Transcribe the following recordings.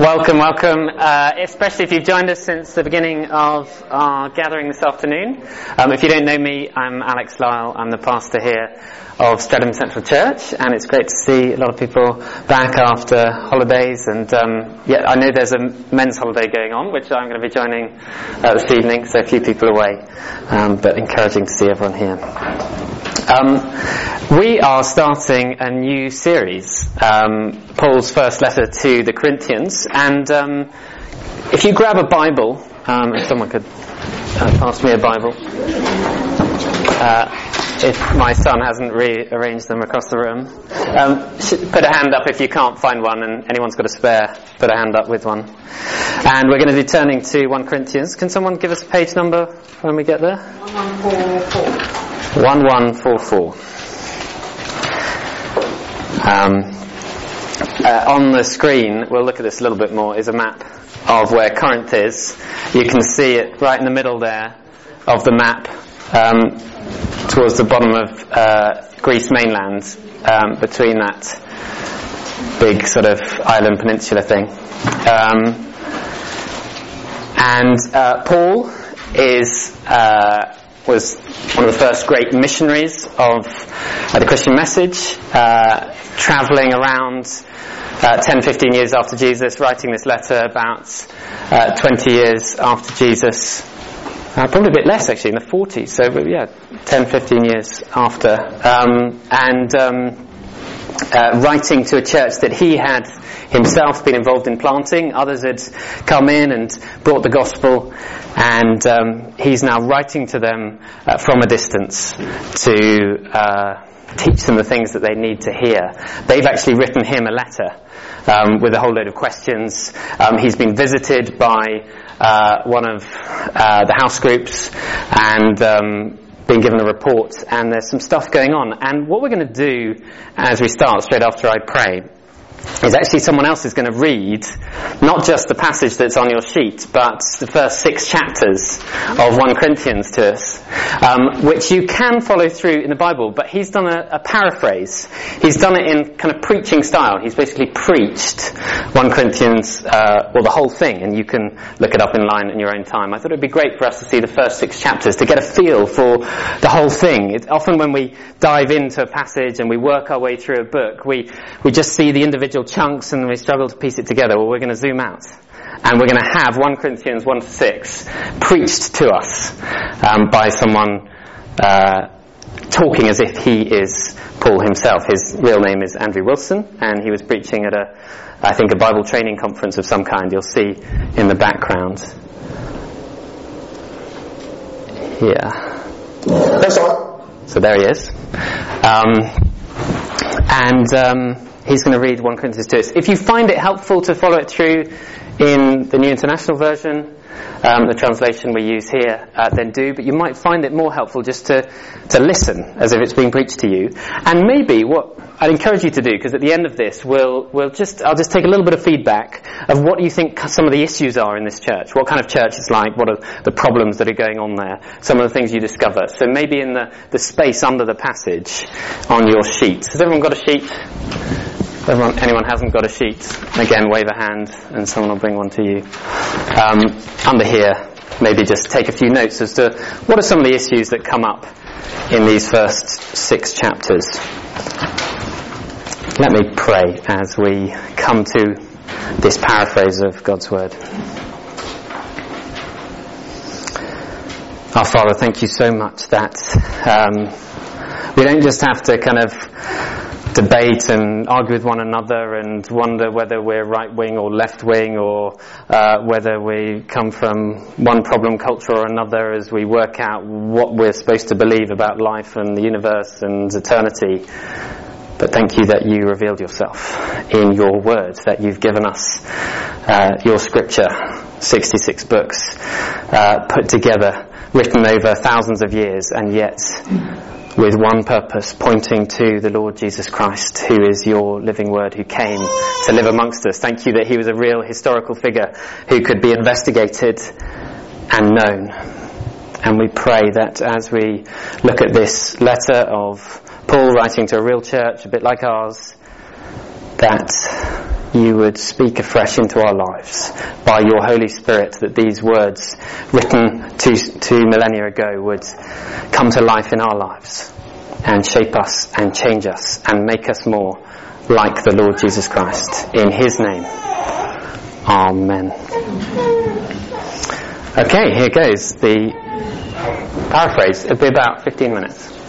Welcome, welcome, uh, especially if you've joined us since the beginning of our gathering this afternoon. Um, if you don't know me, I'm Alex Lyle. I'm the pastor here of Streatham Central Church, and it's great to see a lot of people back after holidays. And um, yeah, I know there's a men's holiday going on, which I'm going to be joining uh, this evening, so a few people away, um, but encouraging to see everyone here. Um, we are starting a new series, um, Paul's first letter to the Corinthians, and um, if you grab a Bible, um, if someone could uh, pass me a Bible, uh, if my son hasn't rearranged them across the room, um, put a hand up if you can't find one, and anyone's got a spare, put a hand up with one. And we're going to be turning to 1 Corinthians. Can someone give us a page number when we get there? 1144. 1144. Um, uh, on the screen, we'll look at this a little bit more, is a map of where Corinth is. You can see it right in the middle there of the map um, towards the bottom of uh, Greece mainland um, between that big sort of island peninsula thing. Um, and uh, Paul is uh, was one of the first great missionaries of uh, the Christian message, uh, traveling around uh, 10, 15 years after Jesus, writing this letter about uh, 20 years after Jesus. Uh, probably a bit less actually, in the 40s, so yeah, 10, 15 years after. Um, and um, uh, writing to a church that he had himself been involved in planting. Others had come in and brought the gospel, and um, he's now writing to them uh, from a distance to uh, teach them the things that they need to hear. They've actually written him a letter um, with a whole load of questions. Um, he's been visited by uh, one of uh, the house groups, and um, been given a report and there's some stuff going on. And what we're going to do as we start, straight after I pray, is actually someone else is going to read not just the passage that's on your sheet, but the first six chapters of 1 Corinthians to us, um, which you can follow through in the Bible, but he's done a, a, paraphrase. He's done it in kind of preaching style. He's basically preached 1 Corinthians, uh, well, the whole thing, and you can look it up in line in your own time. I thought it would be great for us to see the first six chapters to get a feel for the whole thing. Often when we dive into a passage and we work our way through a book, we, we just see the individual individual chunks and we struggle to piece it together, well, we're going to zoom out. And we're going to have 1 Corinthians 1 to 6 preached to us um, by someone uh, talking as if he is Paul himself. His real name is Andrew Wilson, and he was preaching at a, I think, a Bible training conference of some kind. You'll see in the background. Here. That's all. So there he is. Um, and um, he's going to read 1 Corinthians 2. If you find it helpful to follow it through in the New International Version, um, the translation we use here, uh, then do. But you might find it more helpful just to, to listen as if it's being preached to you. And maybe what I'd encourage you to do, because at the end of this, we'll, we'll just, I'll just take a little bit of feedback of what you think some of the issues are in this church. What kind of church it's like, what are the problems that are going on there, some of the things you discover. So maybe in the, the space under the passage on your sheet. Has everyone got a sheet? Everyone, anyone hasn't got a sheet, again, wave a hand and someone will bring one to you. Um, under here, maybe just take a few notes as to what are some of the issues that come up in these first six chapters. Let me pray as we come to this paraphrase of God's Word. Our Father, thank you so much that um, we don't just have to kind of debate and argue with one another and wonder whether we're right wing or left wing or uh, whether we come from one problem culture or another as we work out what we're supposed to believe about life and the universe and eternity. But thank you that you revealed yourself in your word, that you've given us uh, your scripture, 66 books, uh, put together, written over thousands of years, and yet with one purpose, pointing to the Lord Jesus Christ, who is your living word, who came to live amongst us. Thank you that he was a real historical figure who could be investigated and known. And we pray that as we look at this letter of Paul writing to a real church, a bit like ours, that you would speak afresh into our lives by your Holy Spirit, that these words written two, two millennia ago would come to life in our lives and shape us and change us and make us more like the Lord Jesus Christ. In His name. Amen. Okay, here goes the paraphrase. It'll be about 15 minutes.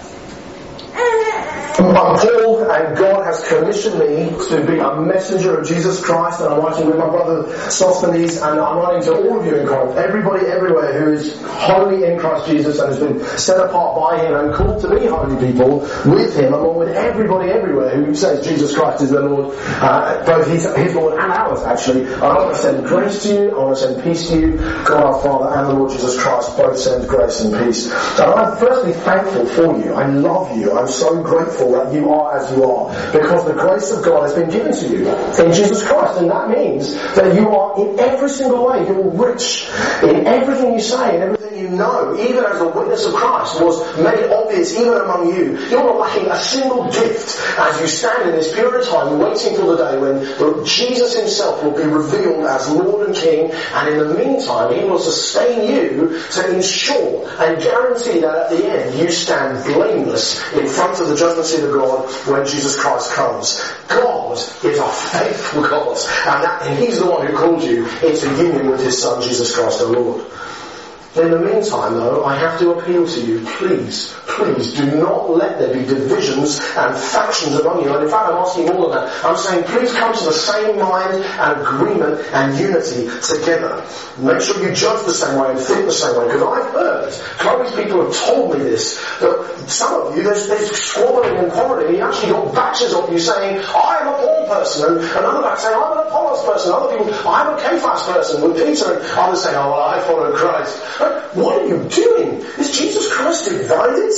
I'm Paul, and God has commissioned me to be a messenger of Jesus Christ, and I'm writing with my brother Sosthenes, and I'm writing to all of you in Corinth, everybody everywhere who is holy in Christ Jesus and has been set apart by Him and called to be holy people with Him, along with everybody everywhere who says Jesus Christ is their Lord, uh, both his, his Lord and ours, actually. I want to send grace to you, I want to send peace to you. God our Father and the Lord Jesus Christ both send grace and peace. And I'm firstly thankful for you. I love you. I'm so grateful that you are as you are because the grace of God has been given to you in Jesus Christ. And that means that you are in every single way. You're rich in everything you say and everything you know even as the witness of Christ was made obvious even among you you're not lacking a single gift as you stand in this period of time waiting for the day when Jesus himself will be revealed as Lord and King and in the meantime he will sustain you to ensure and guarantee that at the end you stand blameless in front of the judgment seat of God when Jesus Christ comes. God is a faithful God, and, that, and He's the one who called you into union with His Son, Jesus Christ our Lord. In the meantime, though, I have to appeal to you, please, please do not let there be divisions and factions among you. And in fact, I'm asking all of that. I'm saying, please come to the same mind and agreement and unity together. Make sure you judge the same way and think the same way. Because I've heard, Chloe's people have told me this, that some of you, there's, there's squabbling and quarreling. You actually got batches of you saying, I'm a Paul person, and another batch saying, I'm an Apollos person. Other people, I'm a Cephas person with Peter, and others saying, oh, well, I follow Christ. What are you doing? Is Jesus Christ divided?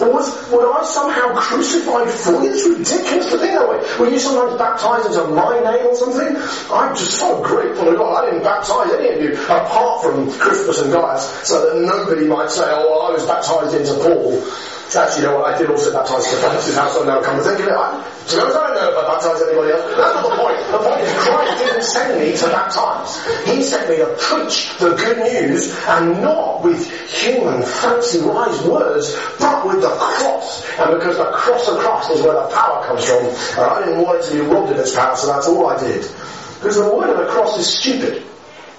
Or was, was I somehow crucified for you? It's ridiculous to think that way. Were you sometimes baptized into my name or something? I'm just so grateful to God I didn't baptize any of you apart from Crispus and Gaius so that nobody might say, oh, well, I was baptized into Paul. Actually, you know what? I did also baptize the Stephanas' household now come to think of it. I, to be honest, I don't know if I baptized anybody else. That's not the point. The point is Christ didn't send me to baptize. He sent me to preach the good news and not with human fancy wise words, but with the cross. And because the cross of Christ is where the power comes from, and I didn't want it to be robbed of its power, so that's all I did. Because the word of the cross is stupid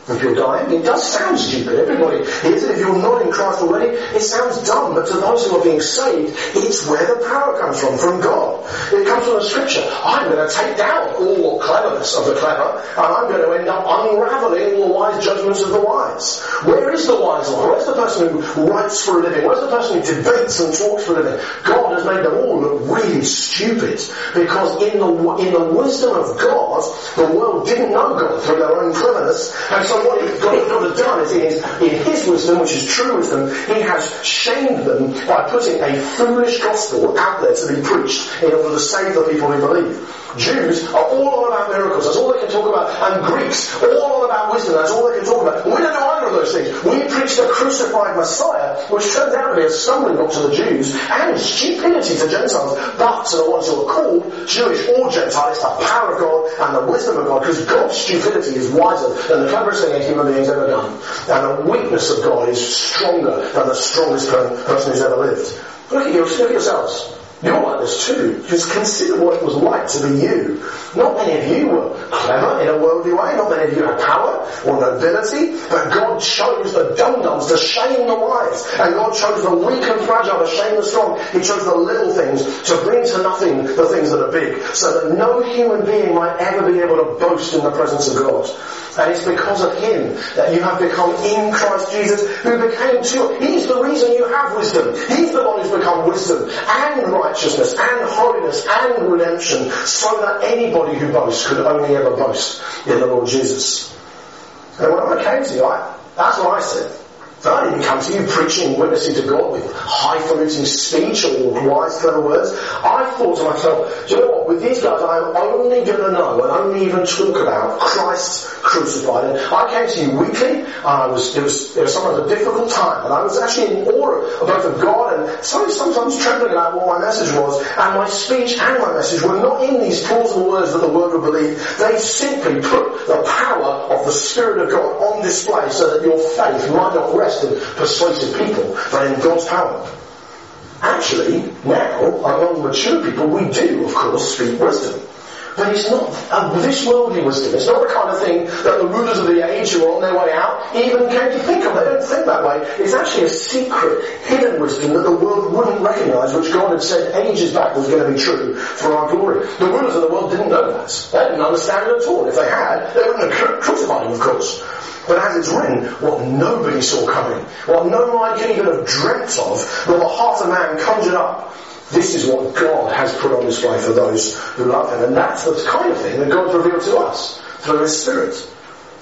if you're dying. It does sound stupid. Everybody. If you're not in Christ already, it sounds dumb. But to those who are being saved, it's where the power comes from, from God. It comes from the scripture. I'm going to take down all the cleverness of the clever, and I'm going to end up unraveling all the wise judgments of the wise. Where is the wise one? Where's the person who writes for a living? Where's the person who debates and talks for a living? God has made them all look really stupid because in the in the wisdom of God, the world didn't know God through their own cleverness, and so what God, God has done is in his, in his wisdom, which is true wisdom, he has shamed them by putting a foolish gospel out there to be preached in order to save the people who believe. Jews are all on about miracles, that's all they can talk about, and Greeks all about wisdom, that's all they can talk about. We don't know either of those things. We preach the crucified Messiah, which turns out to be a stumbling block to the Jews, and stupidity to Gentiles, but to the ones who are called, Jewish or Gentile, it's the power of God and the wisdom of God, because God's stupidity is wiser than the cleverest human being's ever done. And the weakness of God is stronger than the strongest person who's ever lived. Look at, your, look at yourselves. You're like this too. Just consider what it was like to be you. Not many of you were clever in a worldly way. Not many of you had power or nobility. But God chose the dum-dums to shame the wise. And God chose the weak and fragile to shame the strong. He chose the little things to bring to nothing the things that are big. So that no human being might ever be able to boast in the presence of God. And it's because of Him that you have become in Christ Jesus, who became two. He's the reason you have wisdom. He's the one who's become wisdom and righteousness and holiness and redemption, so that anybody who boasts could only ever boast in the Lord Jesus. And when I came to you, I, that's what I said. I didn't to you preaching, witnessing to God with highfalutin speech or wise, clever words. I thought to myself, do you know what? With these guys, I'm only going to know and only even talk about Christ crucified. And I came to you weekly, and I was, it was, it was sometimes a difficult time, and I was actually in awe of both of God and sometimes trembling about what my message was, and my speech and my message were not in these plausible words that the world would believe. They simply put the power of the Spirit of God on display so that your faith might not rest in persuasive people, but in God's power. Actually, now, among mature people, we do, of course, speak wisdom. But it's not uh, this worldly wisdom. It's not the kind of thing that the rulers of the age who are on their way out even came to think of. They don't think that way. It's actually a secret, hidden wisdom that the world wouldn't recognize, which God had said ages back was going to be true for our glory. The rulers of the world didn't know that. They didn't understand it at all. If they had, they wouldn't have crucified him, of course. But as it's written, what nobody saw coming, what no mind can even have dreamt of, nor the heart of man conjured up, this is what God has put on display for those who love Him. And that's the kind of thing that God revealed to us through His Spirit.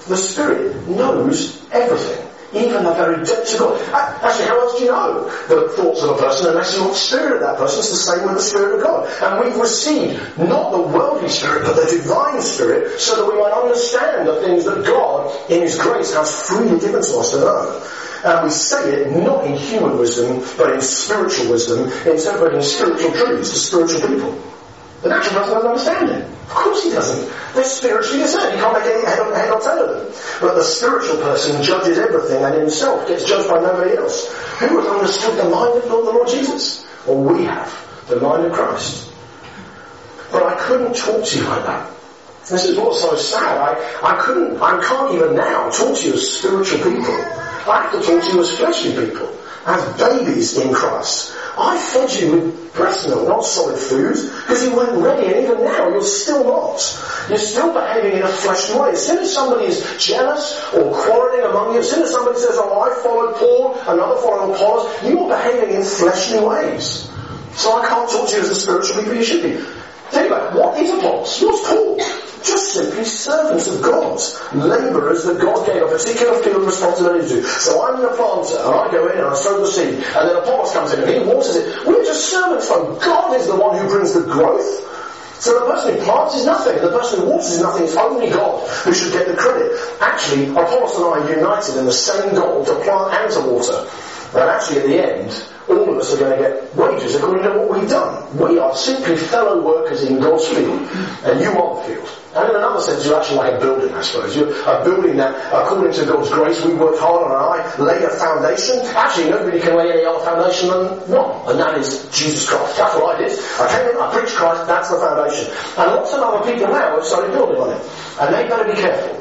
The Spirit knows everything. Even the very depths of God. Actually, how else do you know the thoughts of a person unless you're the Spirit of that person? It's the same with the Spirit of God. And we've received not the worldly Spirit, but the Divine Spirit so that we might understand the things that God, in His grace, has freely given to us to know. And we say it not in human wisdom, but in spiritual wisdom, interpreting spiritual truths to spiritual people. The natural person doesn't understand it. Of course he doesn't. They're spiritually discerned. You can't make any head, head or tail of them. But the spiritual person judges everything and himself gets judged by nobody else. Who has understood the mind of the Lord Jesus? Well, we have. The mind of Christ. But I couldn't talk to you like that. This is what's so sad. I, I couldn't, I can't even now talk to you as spiritual people. I have to talk to you as fleshly people, as babies in Christ. I fed you with breast milk, not solid food, because you weren't ready, and even now you're still not. You're still behaving in a fleshly way. As soon as somebody is jealous or quarreling among you, as soon as somebody says, oh, I followed Paul, another followed Apollos, you're behaving in fleshly ways. So I can't talk to you as a spiritual people you should be. Think about. What is Apollos? What's Paul? Just simply servants of God, labourers that God gave a particular field of responsibility to. So I'm the planter, and I go in and I sow the seed, and then Apollos comes in and he waters it. We're just servants from God is the one who brings the growth. So the person who plants is nothing, the person who waters is nothing, it's only God who should get the credit. Actually, Apollos and I are united in the same goal to plant and to water. And actually at the end, all of us are going to get wages according to what we've done. We are simply fellow workers in God's field, and you are the field. And in another sense, you're actually like a building, I suppose. You're a building that, according to God's grace, we worked hard on, and I laid a foundation. Actually, nobody can lay any other foundation than one, and that is Jesus Christ. That's what I did. I came in, I preached Christ, that's the foundation. And lots of other people now have started building on it. And they better be careful.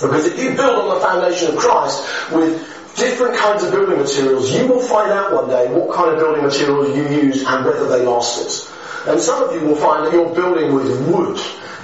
Because if you build on the foundation of Christ with different kinds of building materials, you will find out one day what kind of building materials you use and whether they lasted. And some of you will find that you're building with wood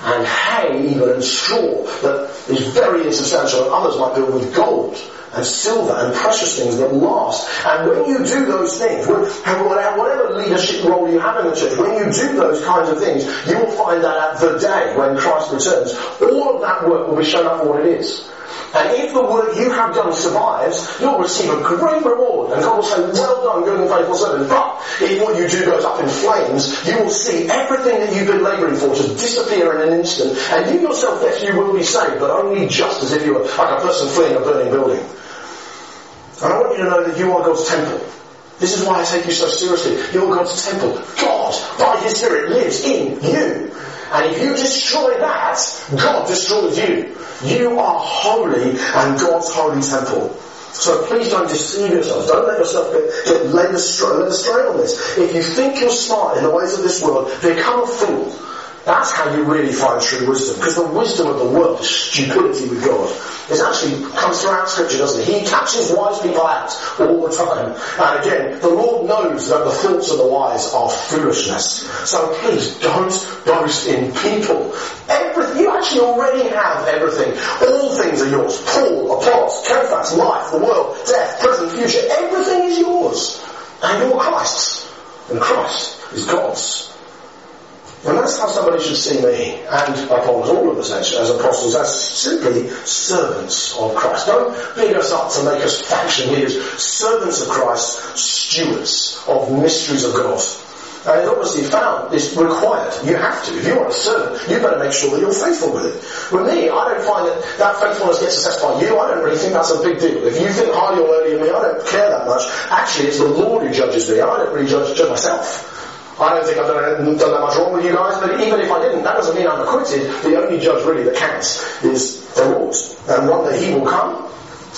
and hay even and straw that is very insubstantial and others might build with gold and silver and precious things that last. And when you do those things, whatever leadership role you have in the church, when you do those kinds of things, you will find that at the day when Christ returns, all of that work will be shown up for what it is. And if the work you have done survives, you'll receive a great reward. And God will say, well done, good and faithful servant. But if what you do goes up in flames, you will see everything that you've been labouring for just disappear in an instant. And you yourself, yes, you will be saved, but only just as if you were like a person fleeing a burning building. And I want you to know that you are God's temple. This is why I take you so seriously. You're God's temple. God, by His Spirit, lives in you. And if you destroy that, God destroys you. You are holy and God's holy temple. So please don't deceive yourselves. Don't let yourself get, get led, astray, astray on this. If you think you're smart in the ways of this world, become a fool. That's how you really find true wisdom. Because the wisdom of the world is stupidity with God. It actually comes throughout Scripture, doesn't it? He catches wise people out all the time. And again, the Lord knows that the thoughts of the wise are foolishness. So please don't boast in people. Everything, you actually already have everything. All things are yours. Paul, Apollos, Cephas, life, the world, death, present, future. Everything is yours. And you're Christ's. And Christ is God's. And that's how somebody should see me and Apollos, all of us actually, as apostles, as simply servants of Christ. Don't big us up to make us faction leaders. Servants of Christ, stewards of mysteries of God. And it's obviously found, it's required. You have to. If you want to serve, you better make sure that you're faithful with it. With me, I don't find that that faithfulness gets assessed by you. I don't really think that's a big deal. If you think highly or lowly of me, I don't care that much. Actually, it's the Lord who judges me. I don't really judge, judge myself. I don't think I've done, done that much wrong with you guys, but even if I didn't, that doesn't mean I'm acquitted. The only judge really that counts is the Lord. And one day he will come,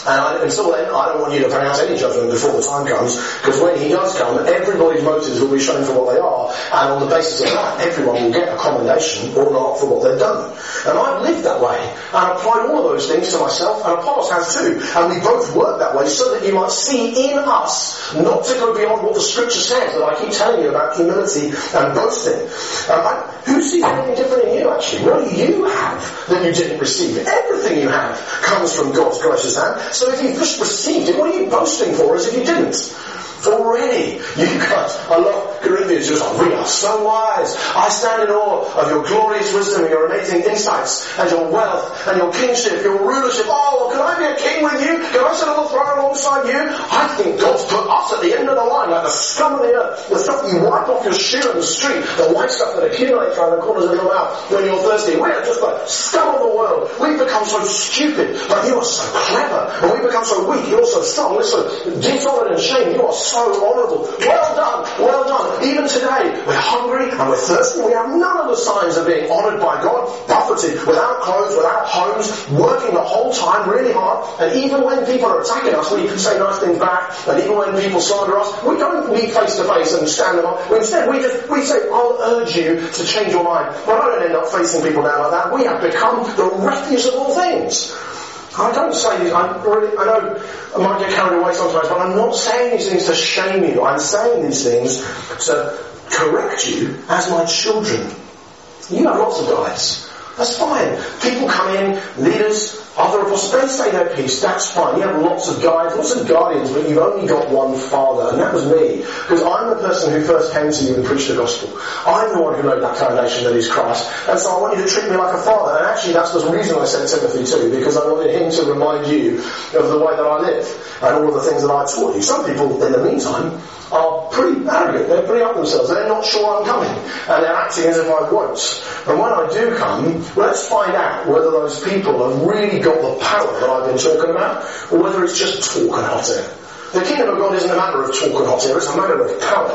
and until then, I don't want you to pronounce any judgment before the time comes, because when he does come, everybody's motives will be shown for what they are, and on the basis of that, everyone will get a commendation or not for what they've done. And I've lived that way, and applied all of those things to myself, and Apollos has too, and we both work that way so that you might see in us, not to go beyond what the scripture says, that I keep telling you about humility and boasting. Um, I, who sees anything different in you actually? What do you have that you didn't receive? Everything you have comes from God's gracious hand. So if just received it, what are you boasting for as if you didn't? Already, you guys, I love Corinthians, just like, we are so wise. I stand in awe of your glorious wisdom and your amazing insights and your wealth and your kingship, your rulership. Oh, can I be a king with you? Can I sit on the throne alongside you? I think God's put us at the end of the line, like the scum of the earth, the stuff you wipe off your shoe in the street, the white stuff that accumulates around the corners of your mouth when you're thirsty. We are just like scum of the world. We've become so stupid, but you are so clever. And we've become so weak, you're so strong. Listen, dishonor and shame, you are so honourable. Well done, well done. Even today, we're hungry and we're thirsty. We have none of the signs of being honoured by God, buffeted, without clothes, without homes, working the whole time really hard. And even when people are attacking us, we can say nice things back. And even when people slander us, we don't meet face to face and stand them up. Instead, we just we say, "I'll urge you to change your mind." But I don't end up facing people down like that. We have become the refuse of all things. I don't say these, I'm really, I know I might get carried away sometimes, but I'm not saying these things to shame you. I'm saying these things to correct you as my children. You have lots of guys. That's fine. People come in, leaders, other apostles, they say their piece, that's fine. You have lots of guides, lots of guardians, but you've only got one father, and that was me. Because I'm the person who first came to you and preached the gospel. I'm the one who laid that foundation that is Christ. And so I want you to treat me like a father. And actually that's the reason I sent Timothy too, because I wanted him to remind you of the way that I live and all of the things that I taught you. Some people, in the meantime, are pretty arrogant. They're pretty up themselves. They're not sure I'm coming. And they're acting as if I won't. And when I do come, let's find out whether those people have really got the power that I've been talking about, or whether it's just talk and hot air. The kingdom of God isn't a matter of talk and hot air, it's a matter of power.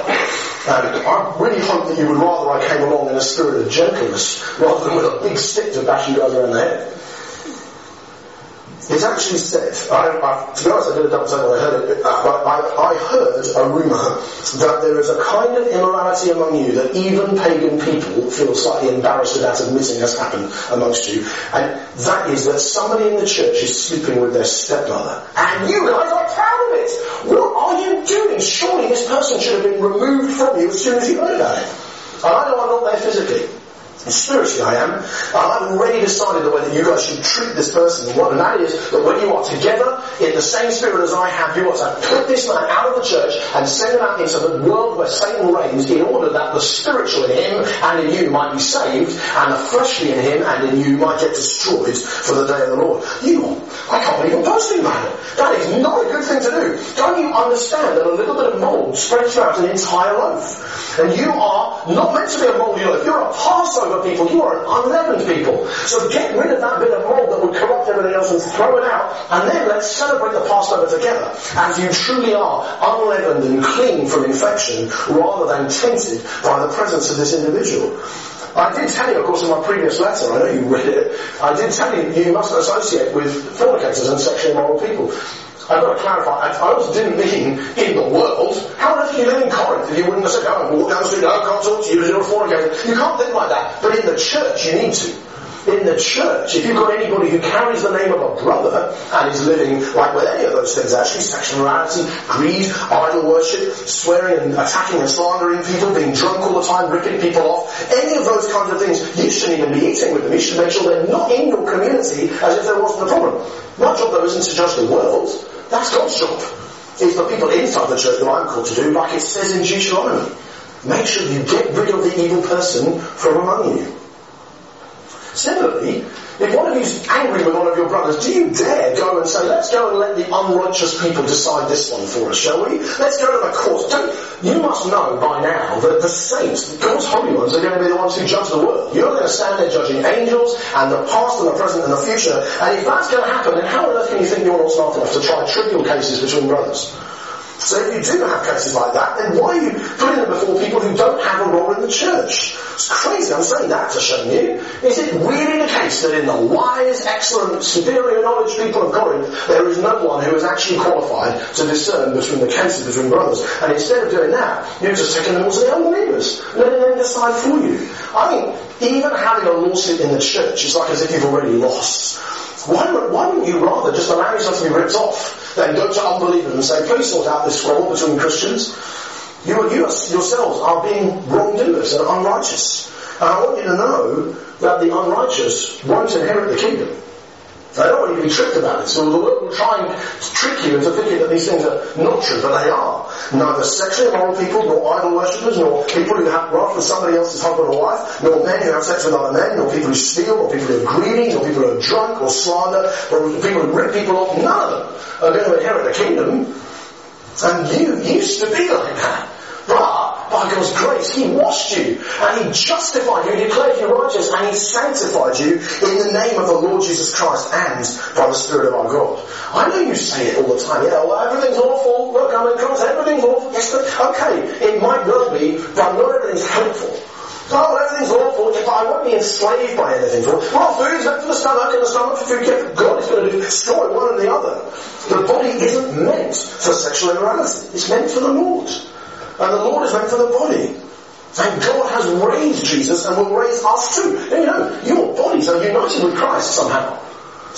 And I really hope that you would rather I came along in a spirit of gentleness rather than with a big stick to bash you guys around the head. It's actually said, I, I, to be honest, I did a double take when I heard it, but I, I heard a rumour that there is a kind of immorality among you that even pagan people feel slightly embarrassed about admitting has happened amongst you, and that is that somebody in the church is sleeping with their stepmother, and you guys are proud of it. What are you doing? Surely this person should have been removed from you as soon as you heard about it. And I know I'm not there physically. Spiritually I am. I've already decided the way that you guys should treat this person. And what and that is that when you are together in the same spirit as I have, you are to put this man out of the church and send him out into the world where Satan reigns in order that the spiritual in him and in you might be saved and the fleshly in him and in you might get destroyed for the day of the Lord. You, I can't believe you're about it. That is not a good thing to do. Don't you understand that a little bit of mold spreads throughout an entire loaf? And you are not meant to be a moldy loaf. You're a Passover people. You are an unleavened people. So get rid of that bit of mold that would corrupt everything else and throw it out. And then let's celebrate the Passover together as you truly are unleavened and clean from infection rather than tainted by the presence of this individual. I did tell you, of course, in my previous letter, I know you read it, I did tell you you must associate with fornicators and sexually immoral people. I've got to clarify, I, also didn't mean in the world. How on earth do you live in Corinth if you wouldn't have said, go and walk down the street, I can't talk to you, you're a fornicator. You can't think like that. But in the church, you need to. In the church, if you've got anybody who carries the name of a brother and is living like with any of those things actually, sexual morality, greed, idol worship, swearing and attacking and slandering people, being drunk all the time, ripping people off, any of those kinds of things, you shouldn't even be eating with them. You should make sure they're not in your community as if there wasn't a problem. My job though isn't to judge the world. That's God's job. It's the people inside the church that I'm called to do, like it says in Deuteronomy. Make sure you get rid of the evil person from among you. Similarly, if one of you's angry with one of your brothers, do you dare go and say, let's go and let the unrighteous people decide this one for us, shall we? Let's go to the court. Don't, you must know by now that the saints, God's holy ones, are going to be the ones who judge the world. You're going to stand there judging angels and the past and the present and the future. And if that's going to happen, then how on earth can you think you're not smart enough to try trivial cases between brothers? So if you do have cases like that, then why are you putting them before people who don't have a role in the church? It's crazy, I'm saying that to show you. Is it really the case that in the wise, excellent, superior knowledge people of Corinth, there is no one who is actually qualified to discern between the cases between brothers? And instead of doing that, you're just taking them all to the unbelievers, letting them decide for you. I mean, even having a lawsuit in the church is like as if you've already lost. Why, why wouldn't you rather just allow yourself to be ripped off than go to unbelievers and say, please sort out this squabble between Christians? You, you yourselves are being wrongdoers and unrighteous. And I want you to know that the unrighteous won't inherit the kingdom. I don't want you to be tricked about it. So the world will try and trick you into thinking that these things are not true, but they are. Neither sexually immoral people, nor idol worshippers, nor people who have wrath with somebody else's husband or wife, nor men who have sex with other men, nor people who steal, nor people who are greedy, nor people who are drunk or slander, or people who rip people off. None of them are going to inherit the kingdom. And you used to be like that. But by God's grace, He washed you and He justified you, He declared you righteous and He sanctified you in the name of the Lord Jesus Christ and by the Spirit of our God. I know you say it all the time, yeah, well everything's awful, look I'm in Christ, everything's awful, yes, but okay, it might well be, but not everything's helpful. Oh, everything's awful, but I won't be enslaved by anything. Well, food's meant for the stomach and the stomach for food. Yeah, God is going to destroy one and the other. The body isn't meant for sexual immorality. It's meant for the Lord. And the Lord is meant for the body. And God has raised Jesus and will raise us too. And you know, your bodies are united with Christ somehow.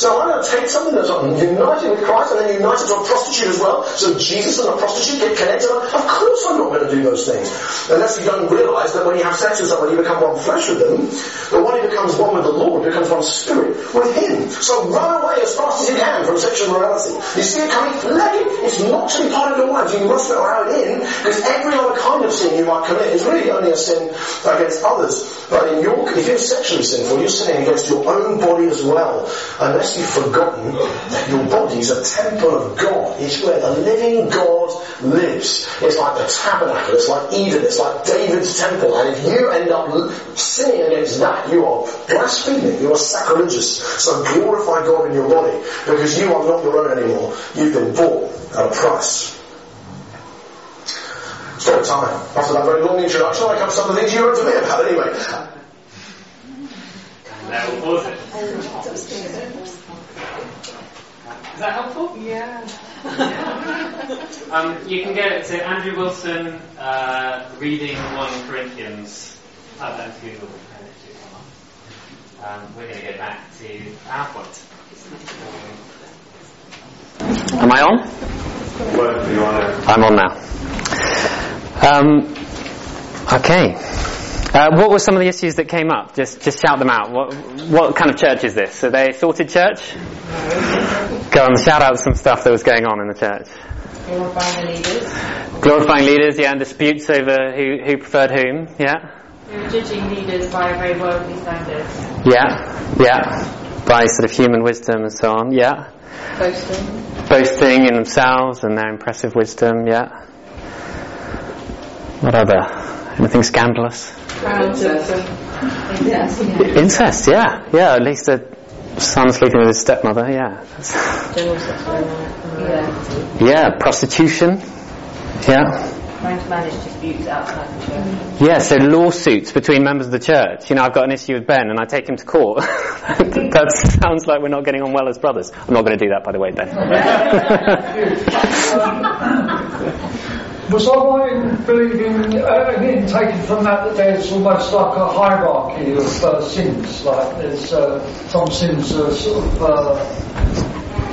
So I'm going to take something that's united with Christ and then united to a prostitute as well. So Jesus and a prostitute get connected. Of course I'm not going to do those things. Unless you don't realize that when you have sex with someone, you become one flesh with them. But when he becomes one with the Lord, becomes one spirit with him. So run away as fast as you can from sexual morality. You see it coming? Let it. It's not to be part of your life. You must allow it in because every other kind of sin you might commit is really only a sin against others. But in your, if you're sexually sinful, you're sinning against your own body as well. Unless you've forgotten that your body is a temple of God. It's where the living God lives. It's like the tabernacle. It's like Eden. It's like David's temple. And if you end up sinning against that, you are blaspheming. You are sacrilegious. So glorify God in your body because you are not your own anymore. You've been bought at a price. Story time. After that very long introduction, I come to some of the things you wrote to me about anyway. Now we'll it. Is that helpful? Yeah. Um, you can get it to Andrew Wilson uh, reading 1 Corinthians. Type that into Google and it should come up. Um, we're going to go back to PowerPoint. Am I on? Well, you want to I'm on now. Um, okay. Uh, what were some of the issues that came up? Just, just shout them out. What, what kind of church is this? Are they a sorted church? Go on, shout out some stuff that was going on in the church. Glorifying the leaders. Glorifying leaders, yeah, and disputes over who, who preferred whom, yeah, We were judging leaders by very worldly standards. yeah, yeah, by sort of human wisdom and so on, yeah. Boasting. Boasting in themselves and their impressive wisdom, yeah. What other? Anything scandalous? Yeah. Incest, yeah, yeah. At least a son sleeping with his stepmother, yeah. That's- General sexual immorality. Yeah, prostitution, yeah. Trying to manage disputes outside the church. Yeah, so lawsuits between members of the church. You know, I've got an issue with Ben and I take him to court. that sounds like we're not getting on well as brothers. I'm not going to do that, by the way, Ben. Was I believing, uh, again, taken from that, that there's almost like a hierarchy of uh, sins? Like there's uh, some sins are sort of uh,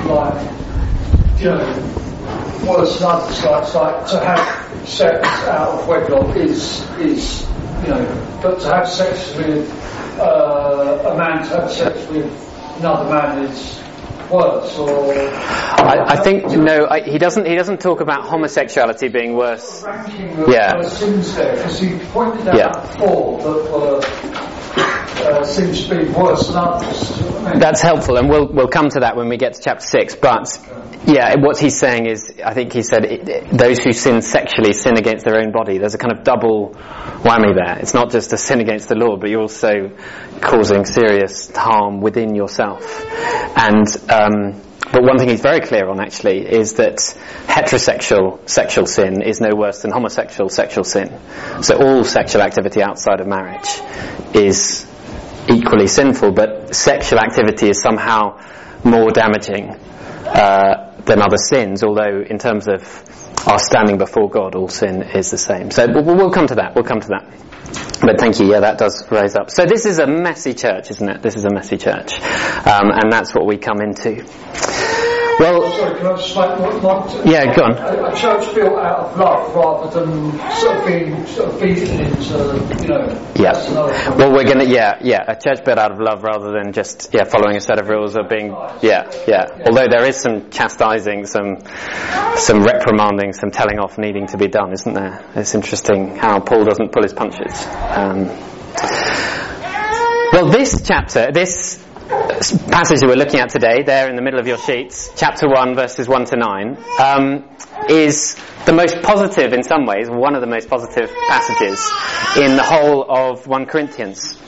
like, you know, worse than others. Like, like to have sex out of wedlock is, is you know, but to have sex with uh, a man to have sex with another man is worse. Or I, I think no, I, he doesn't. He doesn't talk about homosexuality being worse. of Yeah. there he pointed out Yeah. that uh, seems to be worse than others. You know I mean? That's helpful, and we'll we'll come to that when we get to chapter six. But yeah, what he's saying is, I think he said, it, it- those who sin sexually sin against their own body. There's a kind of double whammy there. It's not just a sin against the Lord, but you're also causing serious harm within yourself. And um, but one thing he's very clear on actually is that heterosexual sexual sin is no worse than homosexual sexual sin. So all sexual activity outside of marriage is equally sinful, but sexual activity is somehow more damaging uh, than other sins, although in terms of our standing before God, all sin is the same. So we'll, come to that, we'll come to that. But thank you, yeah, that does raise up. So this is a messy church, isn't it? This is a messy church. Um, and that's what we come into. Well, Sorry, can I just make one, one yeah, go on. a, a church built out of love rather than sort of being sort of beaten into, you know, Yeah. point. Well, we're gonna, yeah, yeah, a church built out of love rather than just, yeah, following a set of rules or being, yeah, yeah. Although there is some chastising, some, some reprimanding, some telling off needing to be done, isn't there? It's interesting how Paul doesn't pull his punches. Um, well, this chapter, this passage that we're looking at today, there in the middle of your sheets, chapter 1, verses 1 to 9, um, is the most positive in some ways, one of the most positive passages in the whole of 1 Corinthians.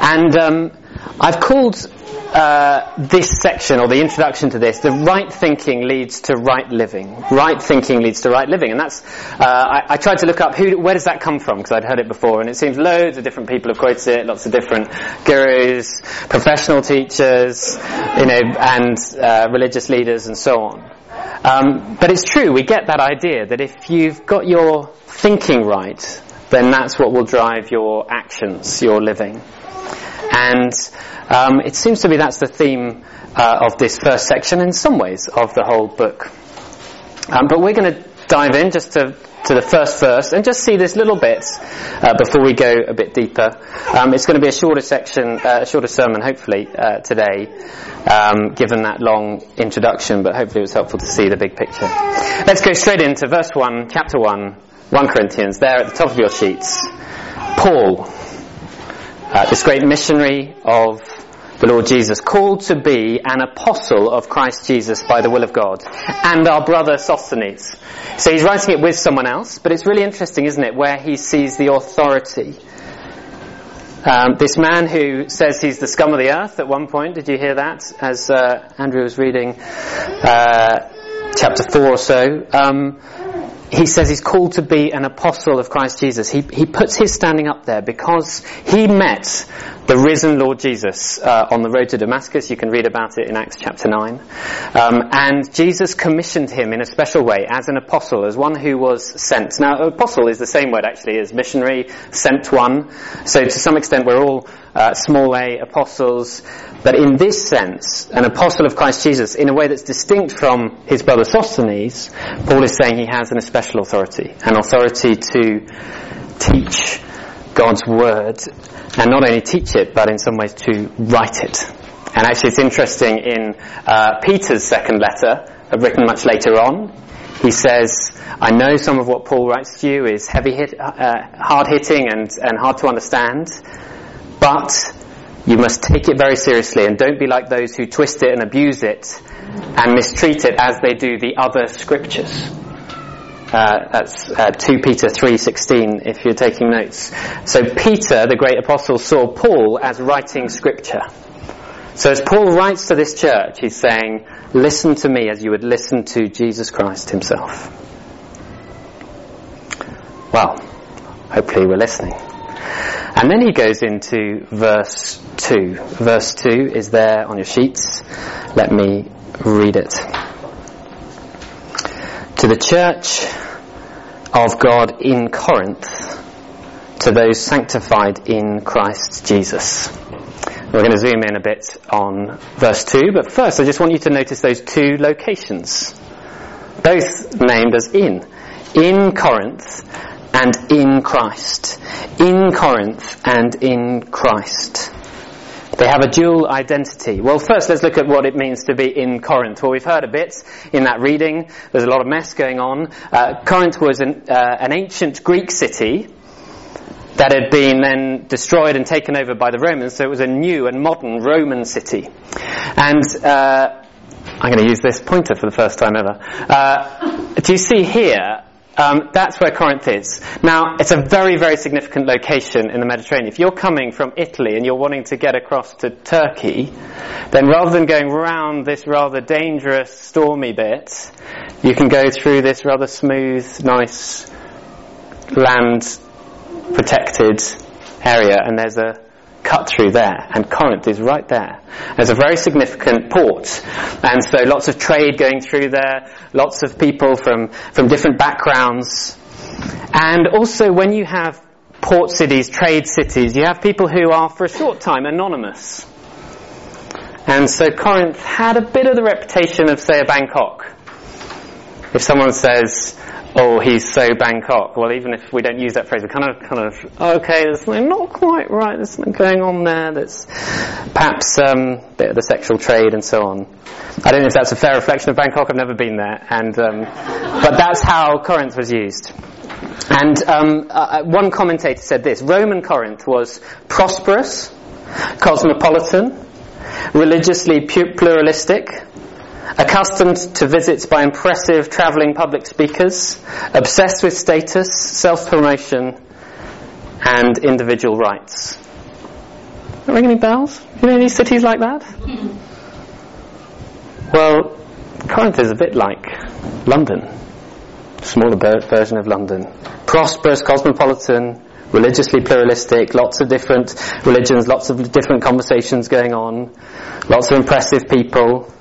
And um, I've called uh, this section, or the introduction to this, the right thinking leads to right living. Right thinking leads to right living, and that's. Uh, I, I tried to look up who, where does that come from because I'd heard it before, and it seems loads of different people have quoted it, lots of different gurus, professional teachers, you know, and uh, religious leaders, and so on. Um, but it's true, we get that idea that if you've got your thinking right, then that's what will drive your actions, your living. And um, it seems to me that's the theme uh, of this first section, in some ways, of the whole book. Um, but we're going to dive in just to, to the first verse and just see this little bit uh, before we go a bit deeper. Um, it's going to be a shorter section, uh, a shorter sermon, hopefully, uh, today, um, given that long introduction, but hopefully it was helpful to see the big picture. Let's go straight into verse 1, chapter 1, 1 Corinthians, there at the top of your sheets. Paul, uh, this great missionary of the Lord Jesus, called to be an apostle of Christ Jesus by the will of God, and our brother Sosthenes. So he's writing it with someone else, but it's really interesting, isn't it, where he sees the authority. Um, this man who says he's the scum of the earth at one point, did you hear that as uh, Andrew was reading uh, chapter 4 or so? Um, he says he's called to be an apostle of Christ Jesus. He, he puts his standing up there because he met the risen Lord Jesus uh, on the road to Damascus. You can read about it in Acts chapter 9. Um, and Jesus commissioned him in a special way as an apostle, as one who was sent. Now, apostle is the same word actually as missionary, sent one. So to some extent we're all uh, small a apostles. But in this sense, an apostle of Christ Jesus, in a way that's distinct from his brother Sosthenes, Paul is saying he has an special authority, an authority to teach God's word, and not only teach it, but in some ways to write it. And actually it's interesting in uh, Peter's second letter, uh, written much later on, he says, I know some of what Paul writes to you is heavy hit, uh, hard hitting and, and hard to understand, but you must take it very seriously and don't be like those who twist it and abuse it and mistreat it as they do the other scriptures. Uh, that's uh, 2 Peter 3:16 if you're taking notes. So Peter, the great apostle, saw Paul as writing scripture. So as Paul writes to this church, he's saying, listen to me as you would listen to Jesus Christ himself. Well, hopefully we're listening. And then he goes into verse 2. Verse 2 is there on your sheets. Let me read it. To the church of God in Corinth, to those sanctified in Christ Jesus. We're going to zoom in a bit on verse 2, but first I just want you to notice those two locations, both named as in. In Corinth and in Christ. In Corinth and in Christ. They have a dual identity. Well, first let's look at what it means to be in Corinth. Well, we've heard a bit in that reading. There's a lot of mess going on. Uh, Corinth was an, uh, an ancient Greek city that had been then destroyed and taken over by the Romans, so it was a new and modern Roman city. And uh, I'm going to use this pointer for the first time ever. Uh, do you see here? Um, that's where Corinth is. Now, it's a very, very significant location in the Mediterranean. If you're coming from Italy and you're wanting to get across to Turkey, then rather than going round this rather dangerous, stormy bit, you can go through this rather smooth, nice land protected area and there's a cut through there and Corinth is right there. There's a very significant port and so lots of trade going through there, lots of people from, from different backgrounds and also when you have port cities, trade cities, you have people who are for a short time anonymous. And so Corinth had a bit of the reputation of say a Bangkok. If someone says, oh, he's so Bangkok. Well, even if we don't use that phrase, we kind of, kind of, okay, there's something not quite right. There's something going on there. That's perhaps um, a bit of the sexual trade and so on. I don't know if that's a fair reflection of Bangkok. I've never been there, and um, but that's how Corinth was used. And um, uh, one commentator said this: Roman Corinth was prosperous, cosmopolitan, religiously pluralistic, accustomed to visits by impressive travelling public speakers, obsessed with status, self-promotion, and individual rights. Ring any bells? You know any cities like that? well, Corinth is a bit like London, smaller version of London. Prosperous, cosmopolitan, religiously pluralistic, lots of different religions, lots of different conversations going on, lots of impressive people,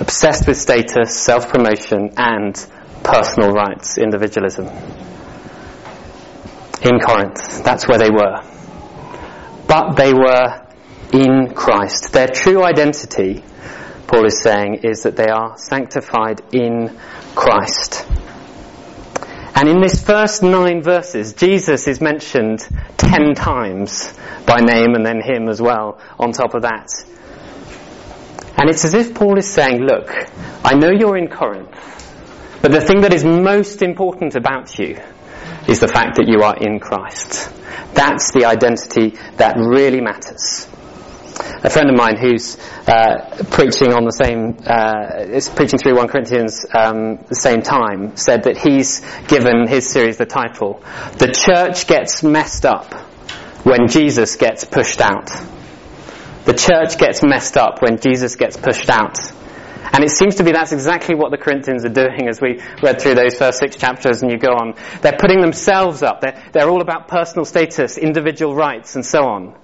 obsessed with status, self-promotion, and personal rights, individualism. In Corinth, that's where they were. But they were in Christ. Their true identity, Paul is saying, is that they are sanctified in Christ. And in this first nine verses, Jesus is mentioned ten times by name and then him as well on top of that. And it's as if Paul is saying, look, I know you're in Corinth, but the thing that is most important about you is the fact that you are in Christ. That's the identity that really matters. A friend of mine who's uh, preaching on the same, uh, is preaching through 1 Corinthians um, the same time, said that he's given his series the title, The Church Gets Messed Up When Jesus Gets Pushed Out. The church gets messed up when Jesus gets pushed out. And it seems to be that's exactly what the Corinthians are doing as we read through those first six chapters and you go on. They're putting themselves up. They're, they're all about personal status, individual rights, and so on.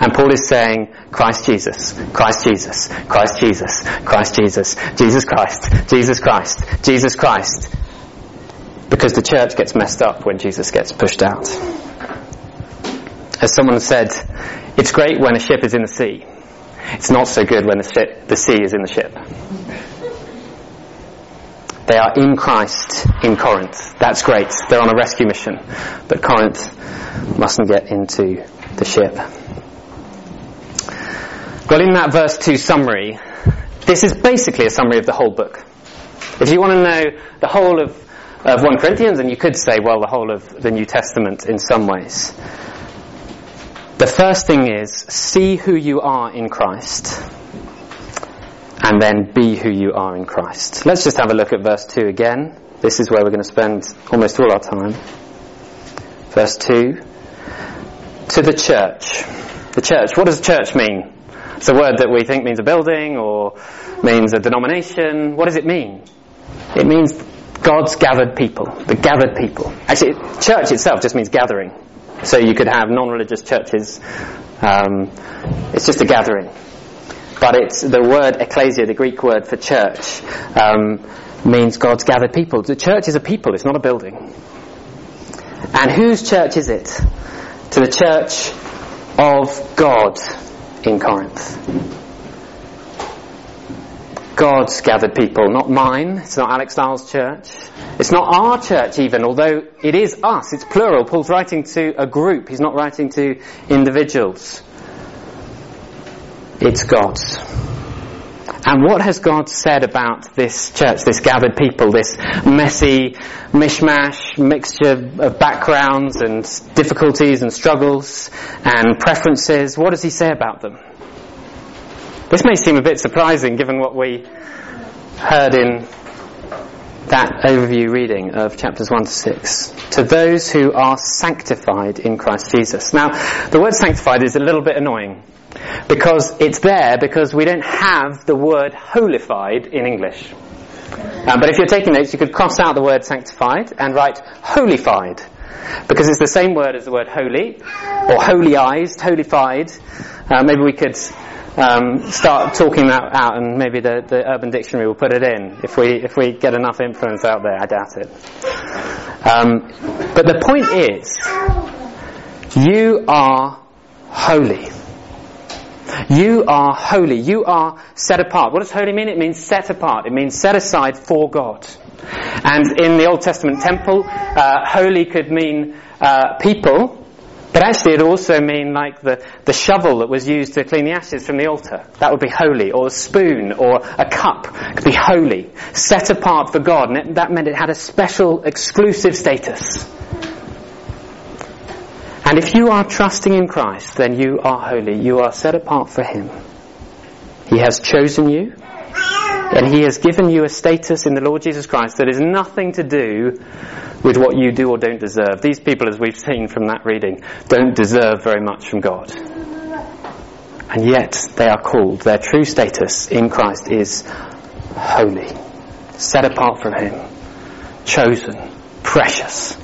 And Paul is saying, Christ Jesus, Christ Jesus, Christ Jesus, Christ Jesus, Jesus Christ, Jesus Christ, Jesus Christ. Because the church gets messed up when Jesus gets pushed out. As someone said, it's great when a ship is in the sea. It's not so good when the, ship, the sea is in the ship. They are in Christ in Corinth. That's great. They're on a rescue mission. But Corinth mustn't get into the ship. Well, in that verse 2 summary, this is basically a summary of the whole book. If you want to know the whole of, of 1 Corinthians, and you could say, well, the whole of the New Testament in some ways. The first thing is see who you are in Christ and then be who you are in Christ. Let's just have a look at verse 2 again. This is where we're going to spend almost all our time. Verse 2. To the church. The church. What does church mean? It's a word that we think means a building or means a denomination. What does it mean? It means God's gathered people. The gathered people. Actually, church itself just means gathering. So you could have non-religious churches. Um, it's just a gathering. But it's the word ecclesia, the Greek word for church, um, means God's gathered people. The church is a people, it's not a building. And whose church is it? To the church of God in Corinth. God's gathered people, not mine. It's not Alex Stiles' church. It's not our church even, although it is us. It's plural. Paul's writing to a group. He's not writing to individuals. It's God's. And what has God said about this church, this gathered people, this messy mishmash, mixture of backgrounds and difficulties and struggles and preferences? What does he say about them? This may seem a bit surprising given what we heard in that overview reading of chapters 1 to 6. To those who are sanctified in Christ Jesus. Now, the word sanctified is a little bit annoying because it's there because we don't have the word holified in English. Um, but if you're taking notes, you could cross out the word sanctified and write holified because it's the same word as the word holy or holy-eyed, holified. Uh, maybe we could um, start talking that out, and maybe the, the Urban Dictionary will put it in if we if we get enough influence out there. I doubt it. Um, but the point is, you are holy. You are holy. You are set apart. What does holy mean? It means set apart. It means set aside for God. And in the Old Testament temple, uh, holy could mean uh, people, but actually it also mean like the, the shovel that was used to clean the ashes from the altar. That would be holy. Or a spoon or a cup could be holy. Set apart for God. And it, that meant it had a special exclusive status. And if you are trusting in Christ, then you are holy. You are set apart for Him. He has chosen you. And He has given you a status in the Lord Jesus Christ that is nothing to do with what you do or don't deserve. These people, as we've seen from that reading, don't deserve very much from God. And yet they are called, their true status in Christ is holy, set apart from Him, chosen, precious.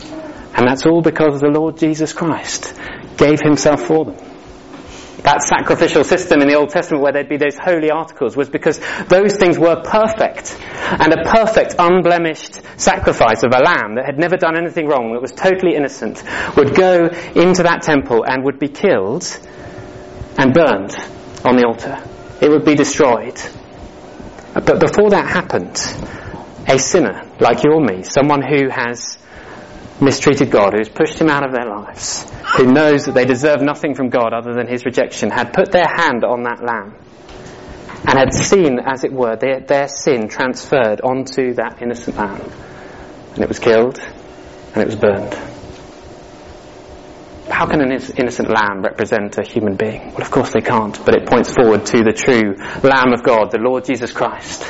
And that's all because the Lord Jesus Christ gave Himself for them that sacrificial system in the Old Testament where there'd be those holy articles was because those things were perfect. And a perfect, unblemished sacrifice of a lamb that had never done anything wrong, that was totally innocent, would go into that temple and would be killed and burned on the altar. It would be destroyed. But before that happened, a sinner like you or me, someone who has mistreated God, who's pushed him out of their lives, who knows that they deserve nothing from God other than his rejection, had put their hand on that lamb and had seen, as it were, their, their sin transferred onto that innocent lamb. And it was killed and it was burned. How can an innocent lamb represent a human being? Well, of course they can't, but it points forward to the true Lamb of God, the Lord Jesus Christ,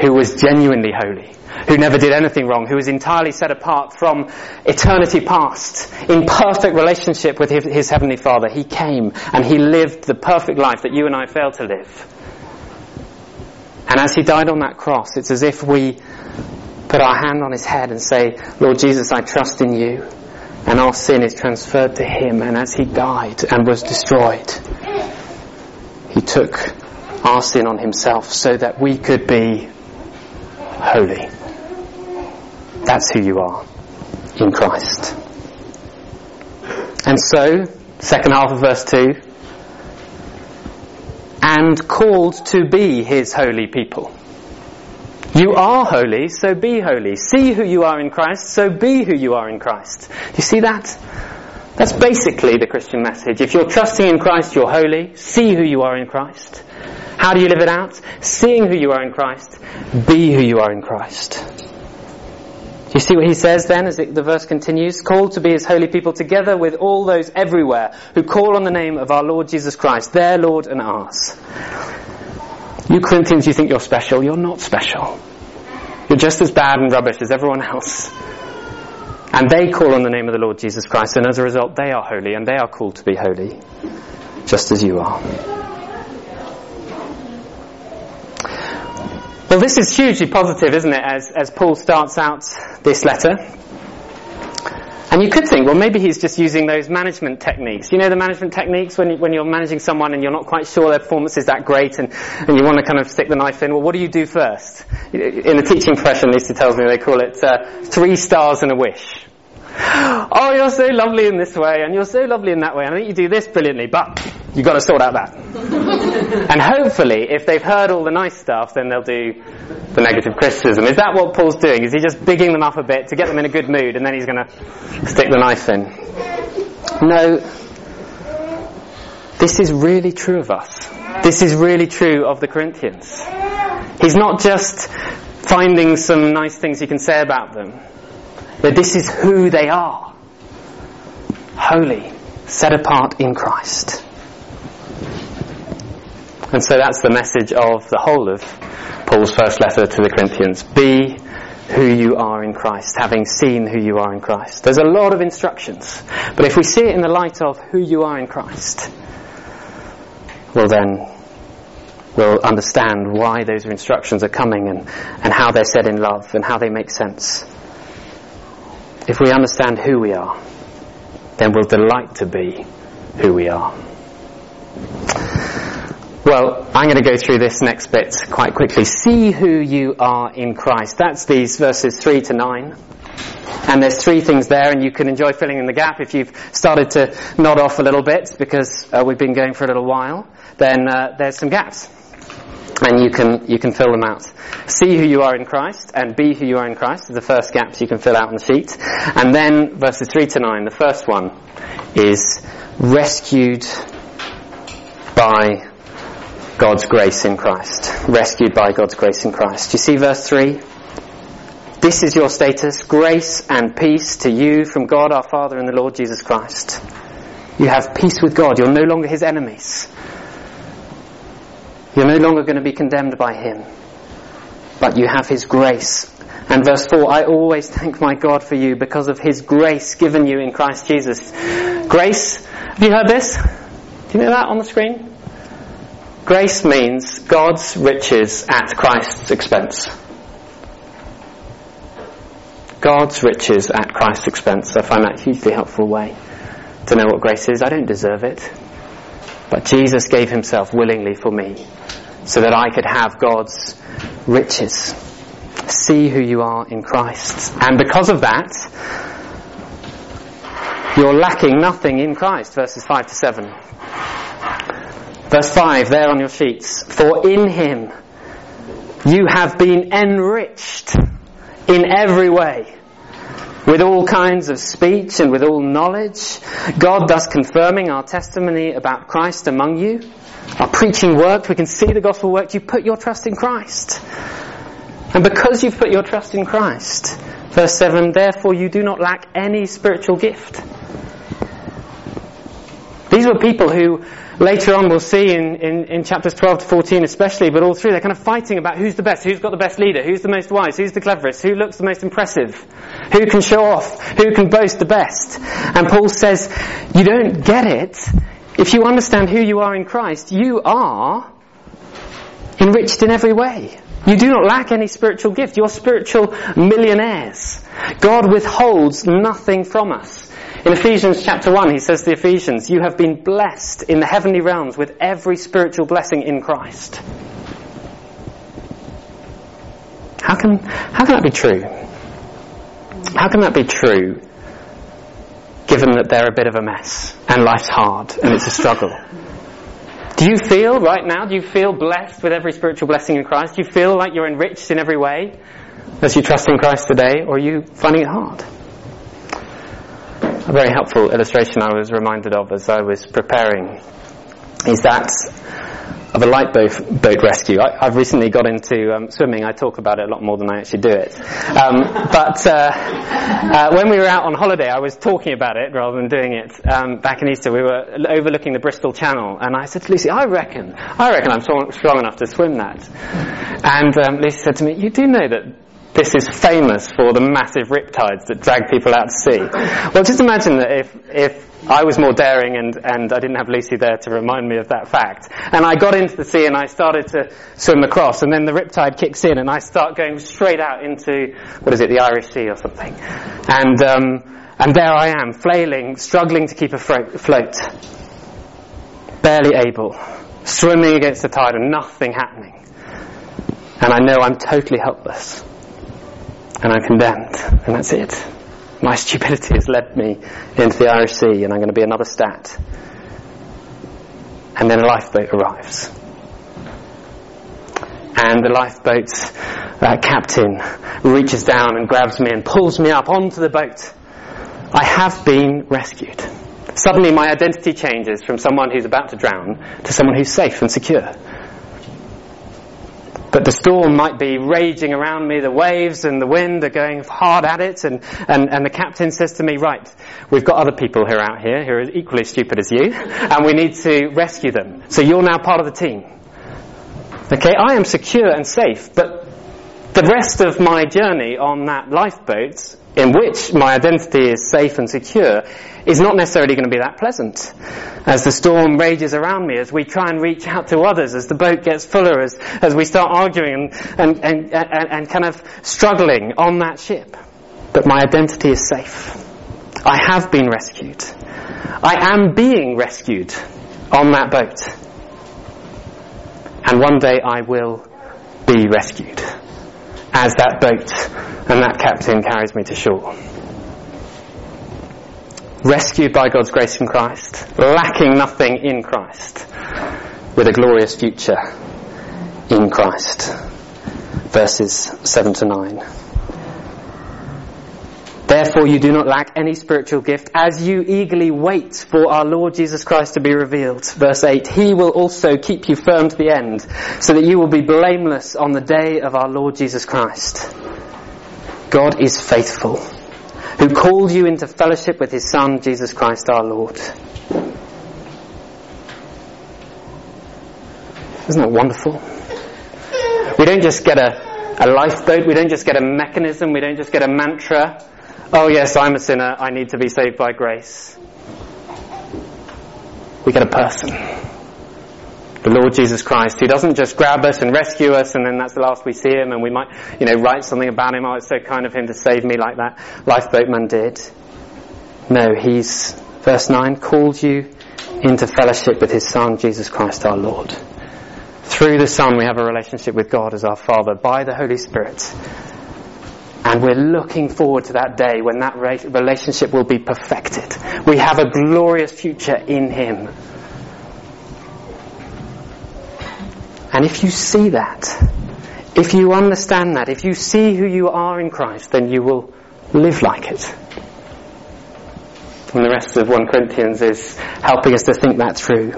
who was genuinely holy who never did anything wrong, who was entirely set apart from eternity past, in perfect relationship with his, his, Heavenly Father. He came and He lived the perfect life that you and I fail to live. And as He died on that cross, it's as if we put our hand on His head and say, Lord Jesus, I trust in you. And our sin is transferred to Him. And as He died and was destroyed, He took our sin on Himself so that we could be holy. That's who you are in Christ. And so, second half of verse 2, and called to be his holy people. You are holy, so be holy. See who you are in Christ, so be who you are in Christ. Do you see that? That's basically the Christian message. If you're trusting in Christ, you're holy. See who you are in Christ. How do you live it out? Seeing who you are in Christ, be who you are in Christ. You see what he says then as the verse continues? Called to be his holy people together with all those everywhere who call on the name of our Lord Jesus Christ, their Lord and ours. You Corinthians, you think you're special. You're not special. You're just as bad and rubbish as everyone else. And they call on the name of the Lord Jesus Christ, and as a result, they are holy, and they are called to be holy, just as you are. Well, this is hugely positive, isn't it, as, as Paul starts out this letter? And you could think, well, maybe he's just using those management techniques. You know the management techniques when, you, when you're managing someone and you're not quite sure their performance is that great and, and you want to kind of stick the knife in. Well, what do you do first? In the teaching profession, Lisa tells me they call it uh, three stars and a wish. Oh, you're so lovely in this way, and you're so lovely in that way, and I think you do this brilliantly, but you've got to sort out that. and hopefully, if they've heard all the nice stuff, then they'll do the negative criticism. Is that what Paul's doing? Is he just bigging them up a bit to get them in a good mood, and then he's going to stick the knife in? No. This is really true of us. This is really true of the Corinthians. He's not just finding some nice things he can say about them, but this is who they are. Holy, set apart in Christ. And so that's the message of the whole of Paul's first letter to the Corinthians. Be who you are in Christ, having seen who you are in Christ. There's a lot of instructions, but if we see it in the light of who you are in Christ, well then we'll understand why those instructions are coming and, and how they're said in love and how they make sense. If we understand who we are, then we'll delight to be who we are. Well, I'm going to go through this next bit quite quickly. See who you are in Christ. That's these verses 3 to 9. And there's three things there, and you can enjoy filling in the gap if you've started to nod off a little bit because uh, we've been going for a little while. Then uh, there's some gaps, and you can you can fill them out. See who you are in Christ, and be who you are in Christ. Is the first gaps you can fill out on the sheet, and then verses three to nine. The first one is rescued by God's grace in Christ. Rescued by God's grace in Christ. You see verse 3? This is your status. Grace and peace to you from God our Father and the Lord Jesus Christ. You have peace with God. You're no longer his enemies. You're no longer going to be condemned by him. But you have his grace. And verse 4, I always thank my God for you because of his grace given you in Christ Jesus. Grace, have you heard this? Do you know that on the screen? Grace means God's riches at Christ's expense. God's riches at Christ's expense. I find that a hugely helpful way to know what grace is. I don't deserve it. But Jesus gave himself willingly for me so that I could have God's riches. See who you are in Christ. And because of that, you're lacking nothing in Christ, verses 5 to 7. Verse 5, there on your sheets. For in him you have been enriched in every way with all kinds of speech and with all knowledge, God thus confirming our testimony about Christ among you. Our preaching worked, we can see the gospel worked, you put your trust in Christ. And because you've put your trust in Christ, verse 7, therefore you do not lack any spiritual gift. These were people who later on we'll see in, in, in, chapters 12 to 14 especially, but all through, they're kind of fighting about who's the best, who's got the best leader, who's the most wise, who's the cleverest, who looks the most impressive, who can show off, who can boast the best. And Paul says, you don't get it. If you understand who you are in Christ, you are enriched in every way. You do not lack any spiritual gift. You're spiritual millionaires. God withholds nothing from us. In Ephesians chapter 1, he says to the Ephesians, You have been blessed in the heavenly realms with every spiritual blessing in Christ. How can, how can that be true? How can that be true given that they're a bit of a mess and life's hard and it's a struggle? Do you feel right now, do you feel blessed with every spiritual blessing in Christ? Do you feel like you're enriched in every way as you trust in Christ today or are you finding it hard? A very helpful illustration I was reminded of as I was preparing is that of a light boat boat rescue. I, have recently got into um, swimming. I talk about it a lot more than I actually do it. Um, but uh, uh, when we were out on holiday, I was talking about it rather than doing it. Um, back in Easter, we were overlooking the Bristol Channel, and I said to Lucy, "I reckon, I reckon I'm strong enough to swim that." And um, Lucy said to me, "You do know that this is famous for the massive riptides that drag people out to sea. Well, just imagine that if, if I was more daring and, and I didn't have Lucy there to remind me of that fact. And I got into the sea and I started to swim across and then the riptide kicks in and I start going straight out into, what is it, the Irish Sea or something. And, um, and there I am, flailing, struggling to keep afloat. Barely able. Swimming against the tide and nothing happening. And I know I'm totally helpless and I'm condemned, and that's it. My stupidity has led me into the Irish Sea, and I'm going to be another stat. And then a lifeboat arrives. And the lifeboat's uh, captain reaches down and grabs me and pulls me up onto the boat. I have been rescued. Suddenly my identity changes from someone who's about to drown to someone who's safe and secure. But the storm might be raging around me, the waves and the wind are going hard at it, and, and, and the captain says to me, right, we've got other people who are out here who are equally stupid as you, and we need to rescue them. So you're now part of the team. Okay, I am secure and safe, but the rest of my journey on that lifeboat, in which my identity is safe and secure, is not necessarily going to be that pleasant. As the storm rages around me, as we try and reach out to others, as the boat gets fuller, as, as we start arguing and, and, and, and, and kind of struggling on that ship. But my identity is safe. I have been rescued. I am being rescued on that boat. And one day I will be rescued as that boat and that captain carries me to shore. Rescued by God's grace in Christ, lacking nothing in Christ, with a glorious future in Christ. Verses 7 to 9. Therefore you do not lack any spiritual gift as you eagerly wait for our Lord Jesus Christ to be revealed. Verse 8, He will also keep you firm to the end so that you will be blameless on the day of our Lord Jesus Christ. God is faithful who called you into fellowship with His Son, Jesus Christ our Lord. Isn't that wonderful? We don't just get a, a lifeboat, we don't just get a mechanism, we don't just get a mantra oh yes, I'm a sinner, I need to be saved by grace. We get a person. The Lord Jesus Christ, who doesn't just grab us and rescue us and then that's the last we see him and we might, you know, write something about him, oh it's so kind of him to save me like that lifeboatman did. No, he's, verse 9, called you into fellowship with his Son, Jesus Christ our Lord. Through the Son we have a relationship with God as our Father by the Holy Spirit. And we're looking forward to that day when that relationship will be perfected. We have a glorious future in Him. And if you see that, if you understand that, if you see who you are in Christ, then you will live like it. And the rest of 1 Corinthians is helping us to think that through.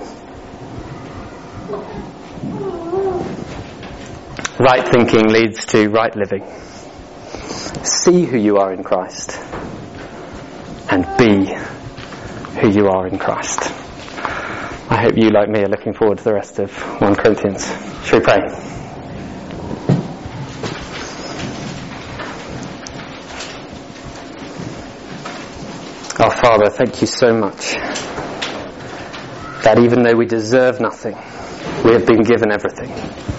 Right thinking leads to right living. See who you are in Christ and be who you are in Christ. I hope you, like me, are looking forward to the rest of 1 Corinthians. Shall we pray? Our Father, thank you so much that even though we deserve nothing, we have been given everything.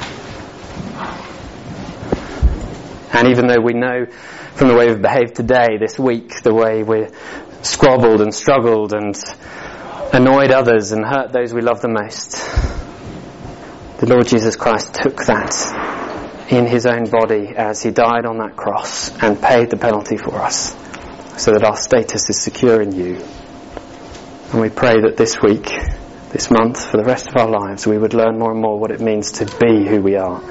And even though we know from the way we've behaved today, this week, the way we're squabbled and struggled and annoyed others and hurt those we love the most, the Lord Jesus Christ took that in his own body as he died on that cross and paid the penalty for us so that our status is secure in you. And we pray that this week, this month, for the rest of our lives, we would learn more and more what it means to be who we are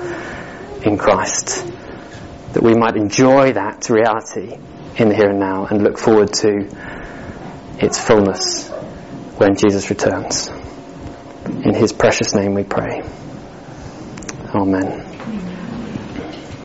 in Christ that we might enjoy that reality in the here and now and look forward to its fullness when Jesus returns. In his precious name we pray. Amen.